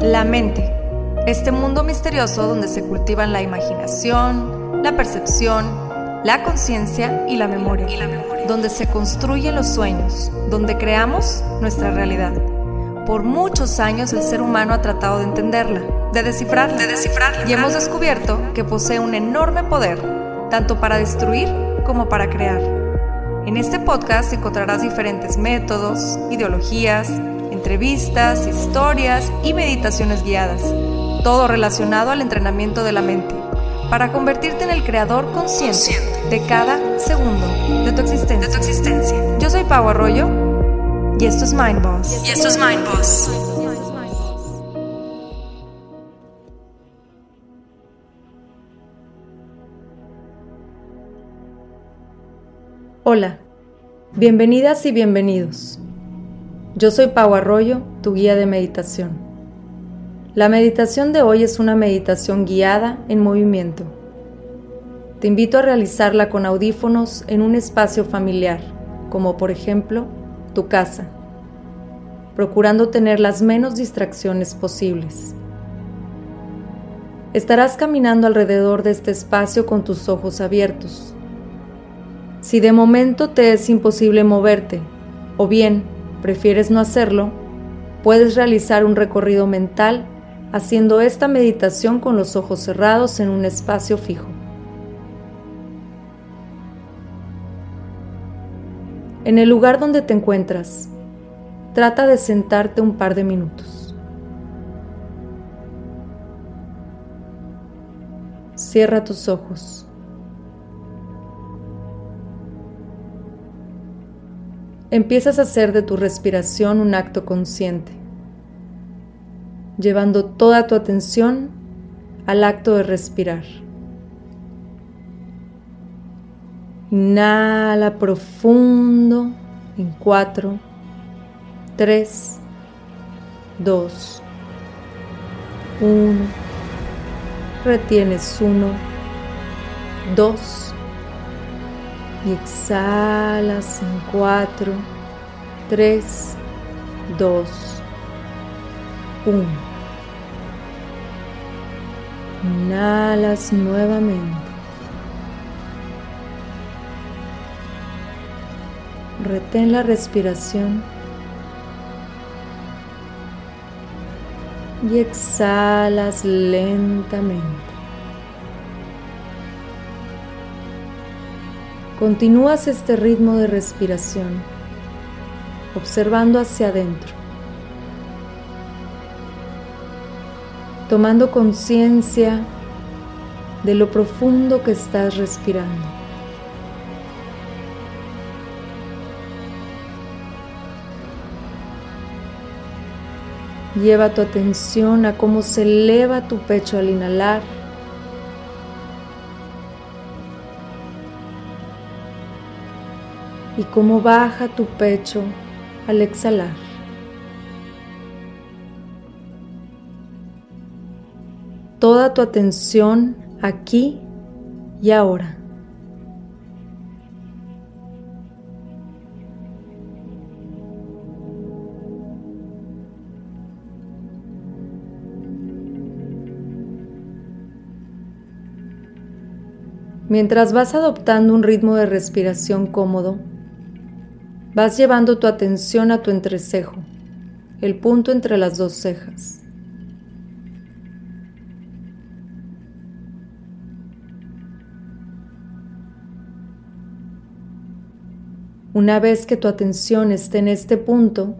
La mente, este mundo misterioso donde se cultivan la imaginación, la percepción, la conciencia y la memoria, donde se construyen los sueños, donde creamos nuestra realidad. Por muchos años el ser humano ha tratado de entenderla, de descifrarla, de descifrarla y hemos descubierto que posee un enorme poder, tanto para destruir como para crear. En este podcast encontrarás diferentes métodos, ideologías, entrevistas, historias y meditaciones guiadas, todo relacionado al entrenamiento de la mente, para convertirte en el creador consciente de cada segundo de tu existencia. De tu existencia. Yo soy Pau Arroyo y esto es Mind Boss. Y esto es Mind Boss. Hola, bienvenidas y bienvenidos. Yo soy Pau Arroyo, tu guía de meditación. La meditación de hoy es una meditación guiada en movimiento. Te invito a realizarla con audífonos en un espacio familiar, como por ejemplo tu casa, procurando tener las menos distracciones posibles. Estarás caminando alrededor de este espacio con tus ojos abiertos. Si de momento te es imposible moverte, o bien prefieres no hacerlo, puedes realizar un recorrido mental haciendo esta meditación con los ojos cerrados en un espacio fijo. En el lugar donde te encuentras, trata de sentarte un par de minutos. Cierra tus ojos. Empiezas a hacer de tu respiración un acto consciente, llevando toda tu atención al acto de respirar. Inhala profundo en 4, 3, 2, 1. Retienes 1, 2, y exhalas en 4, 3, 2, 1. Inhalas nuevamente. Retén la respiración. Y exhalas lentamente. Continúas este ritmo de respiración, observando hacia adentro, tomando conciencia de lo profundo que estás respirando. Lleva tu atención a cómo se eleva tu pecho al inhalar y cómo baja tu pecho al exhalar. Toda tu atención aquí y ahora. Mientras vas adoptando un ritmo de respiración cómodo, Vas llevando tu atención a tu entrecejo, el punto entre las dos cejas. Una vez que tu atención esté en este punto,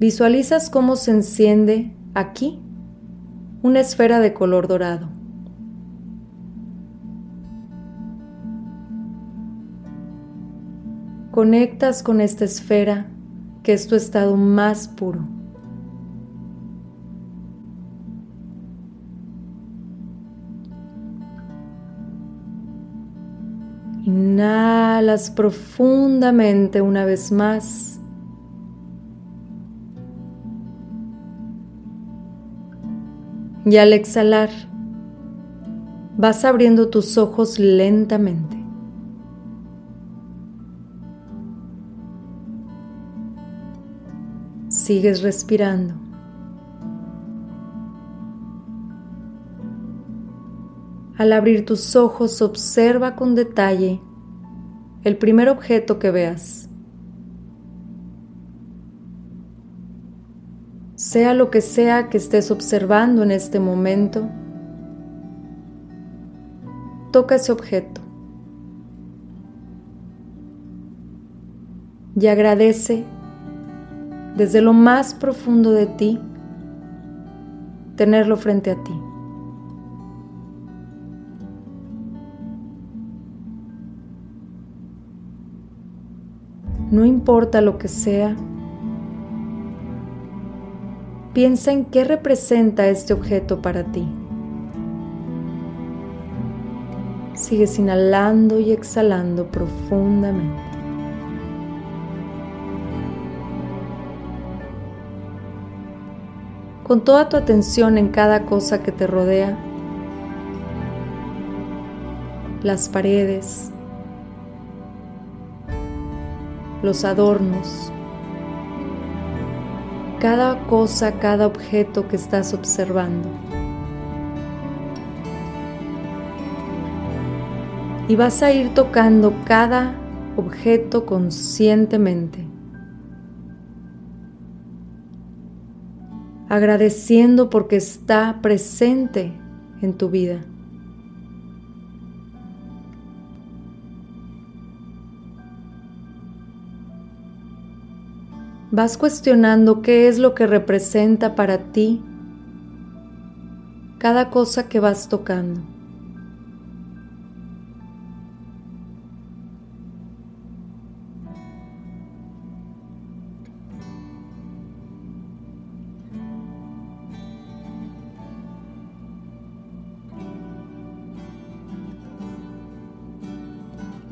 visualizas cómo se enciende aquí una esfera de color dorado. Conectas con esta esfera que es tu estado más puro. Inhalas profundamente una vez más. Y al exhalar, vas abriendo tus ojos lentamente. Sigues respirando. Al abrir tus ojos, observa con detalle el primer objeto que veas. Sea lo que sea que estés observando en este momento, toca ese objeto y agradece desde lo más profundo de ti tenerlo frente a ti. No importa lo que sea, piensa en qué representa este objeto para ti. Sigues inhalando y exhalando profundamente. Con toda tu atención en cada cosa que te rodea, las paredes, los adornos, cada cosa, cada objeto que estás observando. Y vas a ir tocando cada objeto conscientemente, agradeciendo porque está presente en tu vida. vas cuestionando qué es lo que representa para ti cada cosa que vas tocando.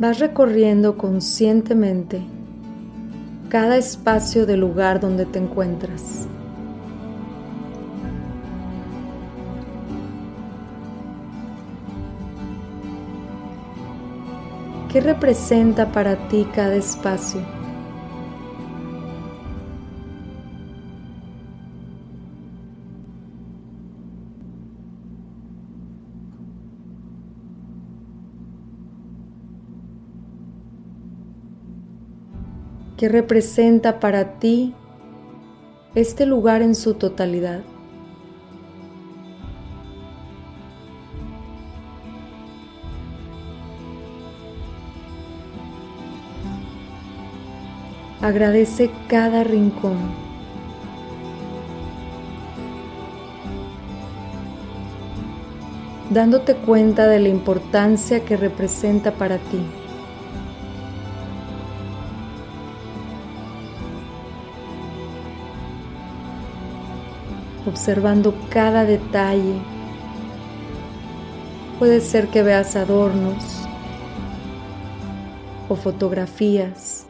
Vas recorriendo conscientemente cada espacio del lugar donde te encuentras. ¿Qué representa para ti cada espacio? ¿Qué representa para ti este lugar en su totalidad. Agradece cada rincón. dándote cuenta de la importancia que representa para ti. Observando cada detalle. Puede ser que veas adornos o fotografías.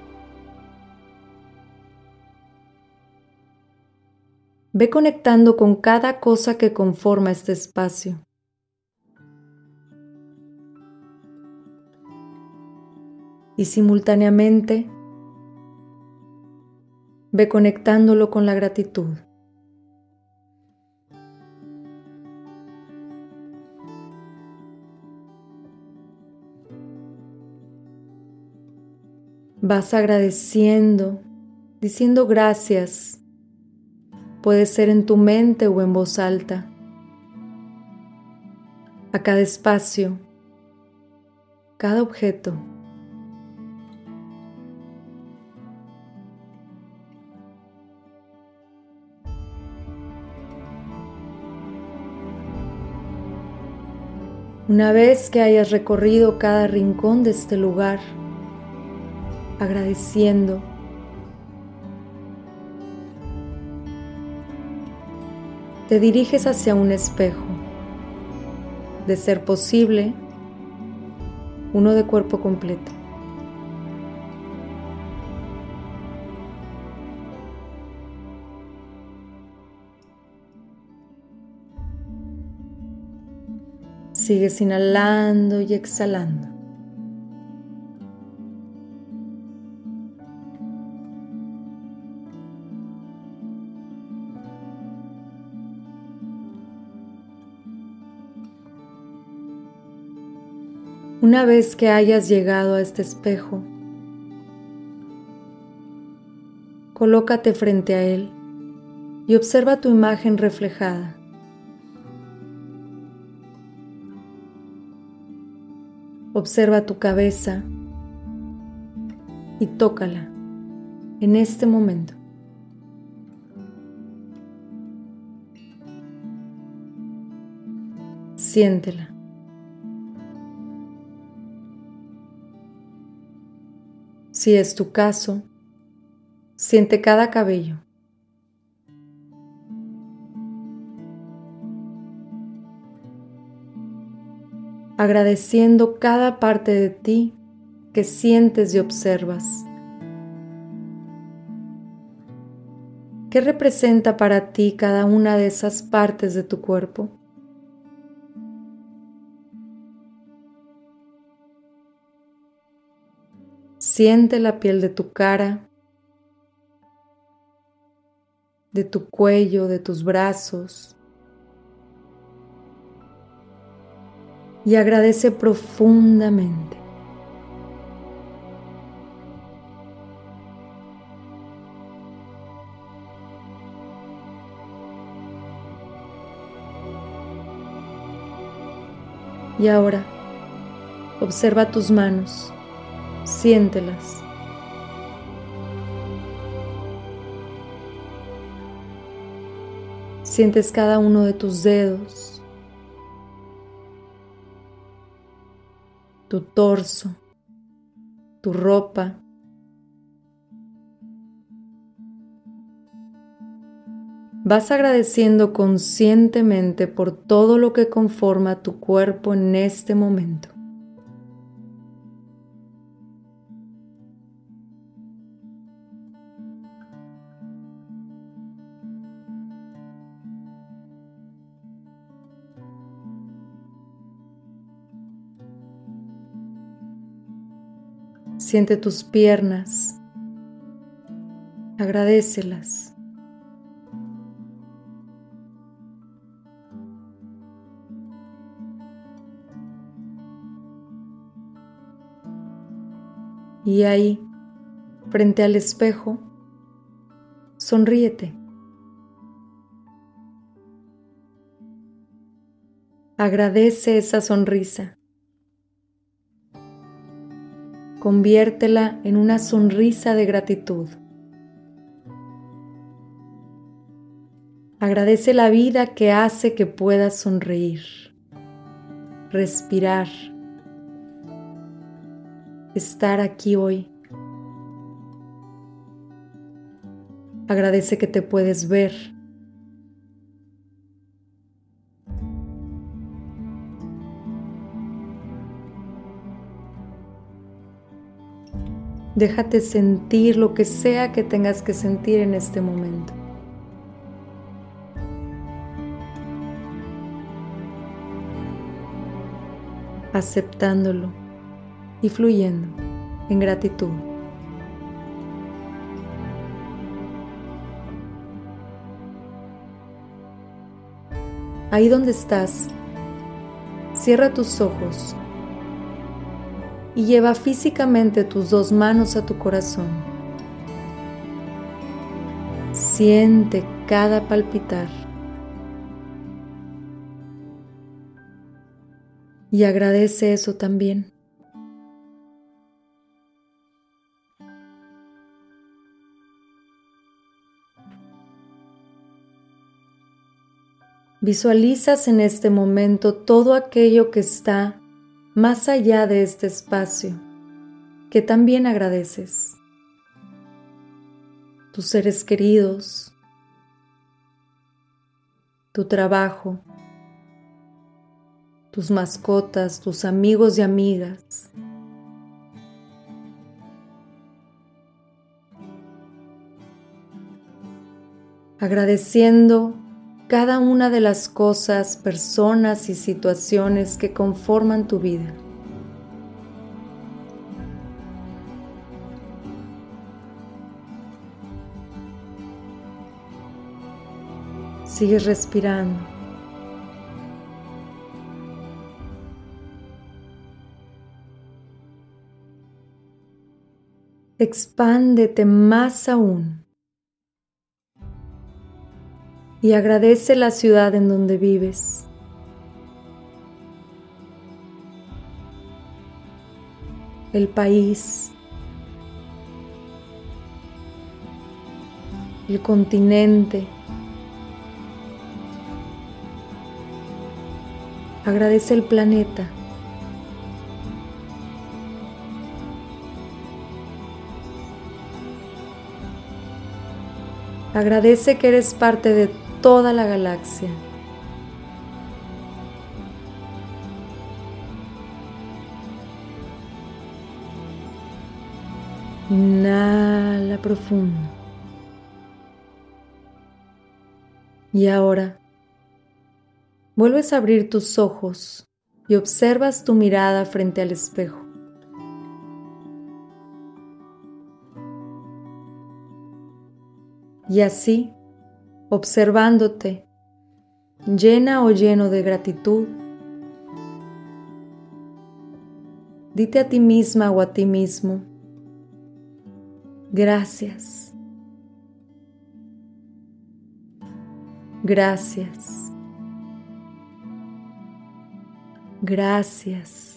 Ve conectando con cada cosa que conforma este espacio. Y simultáneamente ve conectándolo con la gratitud. Vas agradeciendo, diciendo gracias. Puede ser en tu mente o en voz alta. A cada espacio, cada objeto. Una vez que hayas recorrido cada rincón de este lugar, agradeciendo. Te diriges hacia un espejo, de ser posible, uno de cuerpo completo. Sigues inhalando y exhalando. Una vez que hayas llegado a este espejo, colócate frente a él y observa tu imagen reflejada. Observa tu cabeza y tócala en este momento. Siéntela. Si es tu caso, siente cada cabello. agradeciendo cada parte de ti que sientes y observas. ¿Qué representa para ti cada una de esas partes de tu cuerpo? Siente la piel de tu cara, de tu cuello, de tus brazos. Y agradece profundamente. Y ahora, observa tus manos siéntelas. Sientes cada uno de tus dedos, tu torso, tu ropa. Vas agradeciendo conscientemente por todo lo que conforma tu cuerpo en este momento. Siente tus piernas, agradecelas. Y ahí, frente al espejo, sonríete. Agradece esa sonrisa. Conviértela en una sonrisa de gratitud. Agradece la vida que hace que puedas sonreír, respirar, estar aquí hoy. Agradece que te puedes ver Déjate sentir lo que sea que tengas que sentir en este momento. aceptándolo y fluyendo en gratitud. Ahí donde estás, cierra tus ojos y lleva físicamente tus dos manos a tu corazón. Siente cada palpitar. Y agradece eso también. Visualizas en este momento todo aquello que está más allá de este espacio que también agradeces. Tus seres queridos, tu trabajo, tus mascotas, tus amigos y amigas. Agradeciendo cada una de las cosas, personas y situaciones que conforman tu vida. Sigues respirando. Expándete más aún. Y agradece la ciudad en donde vives. El país. El continente. Agradece el planeta. Agradece que eres parte de toda la galaxia. Inhala profundo. Y ahora vuelves a abrir tus ojos y observas tu mirada frente al espejo. Y así, observándote, llena o lleno de gratitud, dite a ti misma o a ti mismo, gracias, gracias, gracias.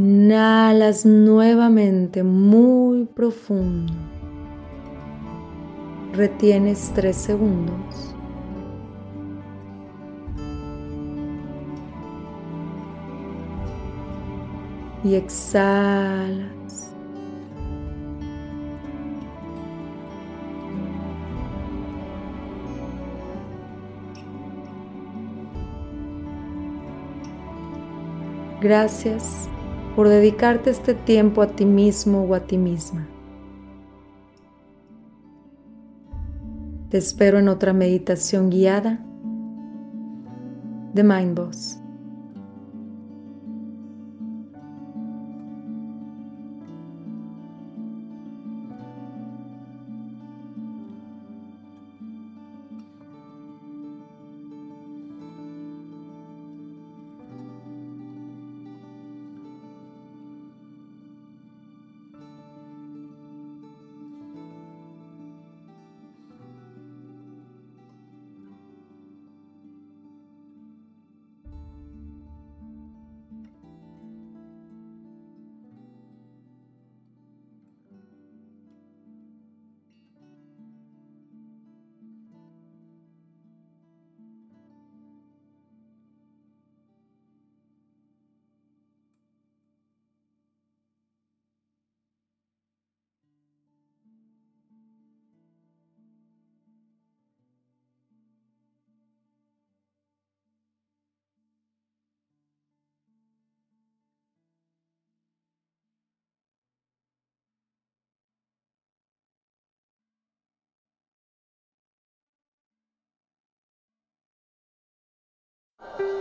Inhalas nuevamente muy profundo. Retienes tres segundos. Y exhalas. Gracias por dedicarte este tiempo a ti mismo o a ti misma. Te espero en otra meditación guiada de Mind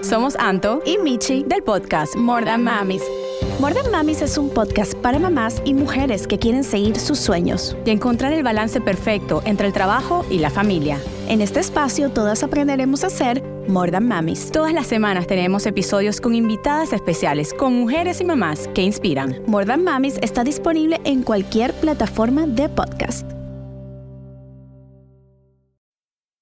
Somos Anto y Michi del podcast More Than Mamis. More Than Mamis es un podcast para mamás y mujeres que quieren seguir sus sueños y encontrar el balance perfecto entre el trabajo y la familia. En este espacio todas aprenderemos a ser More Than Mamis. Todas las semanas tenemos episodios con invitadas especiales, con mujeres y mamás que inspiran. More Than Mamis está disponible en cualquier plataforma de podcast.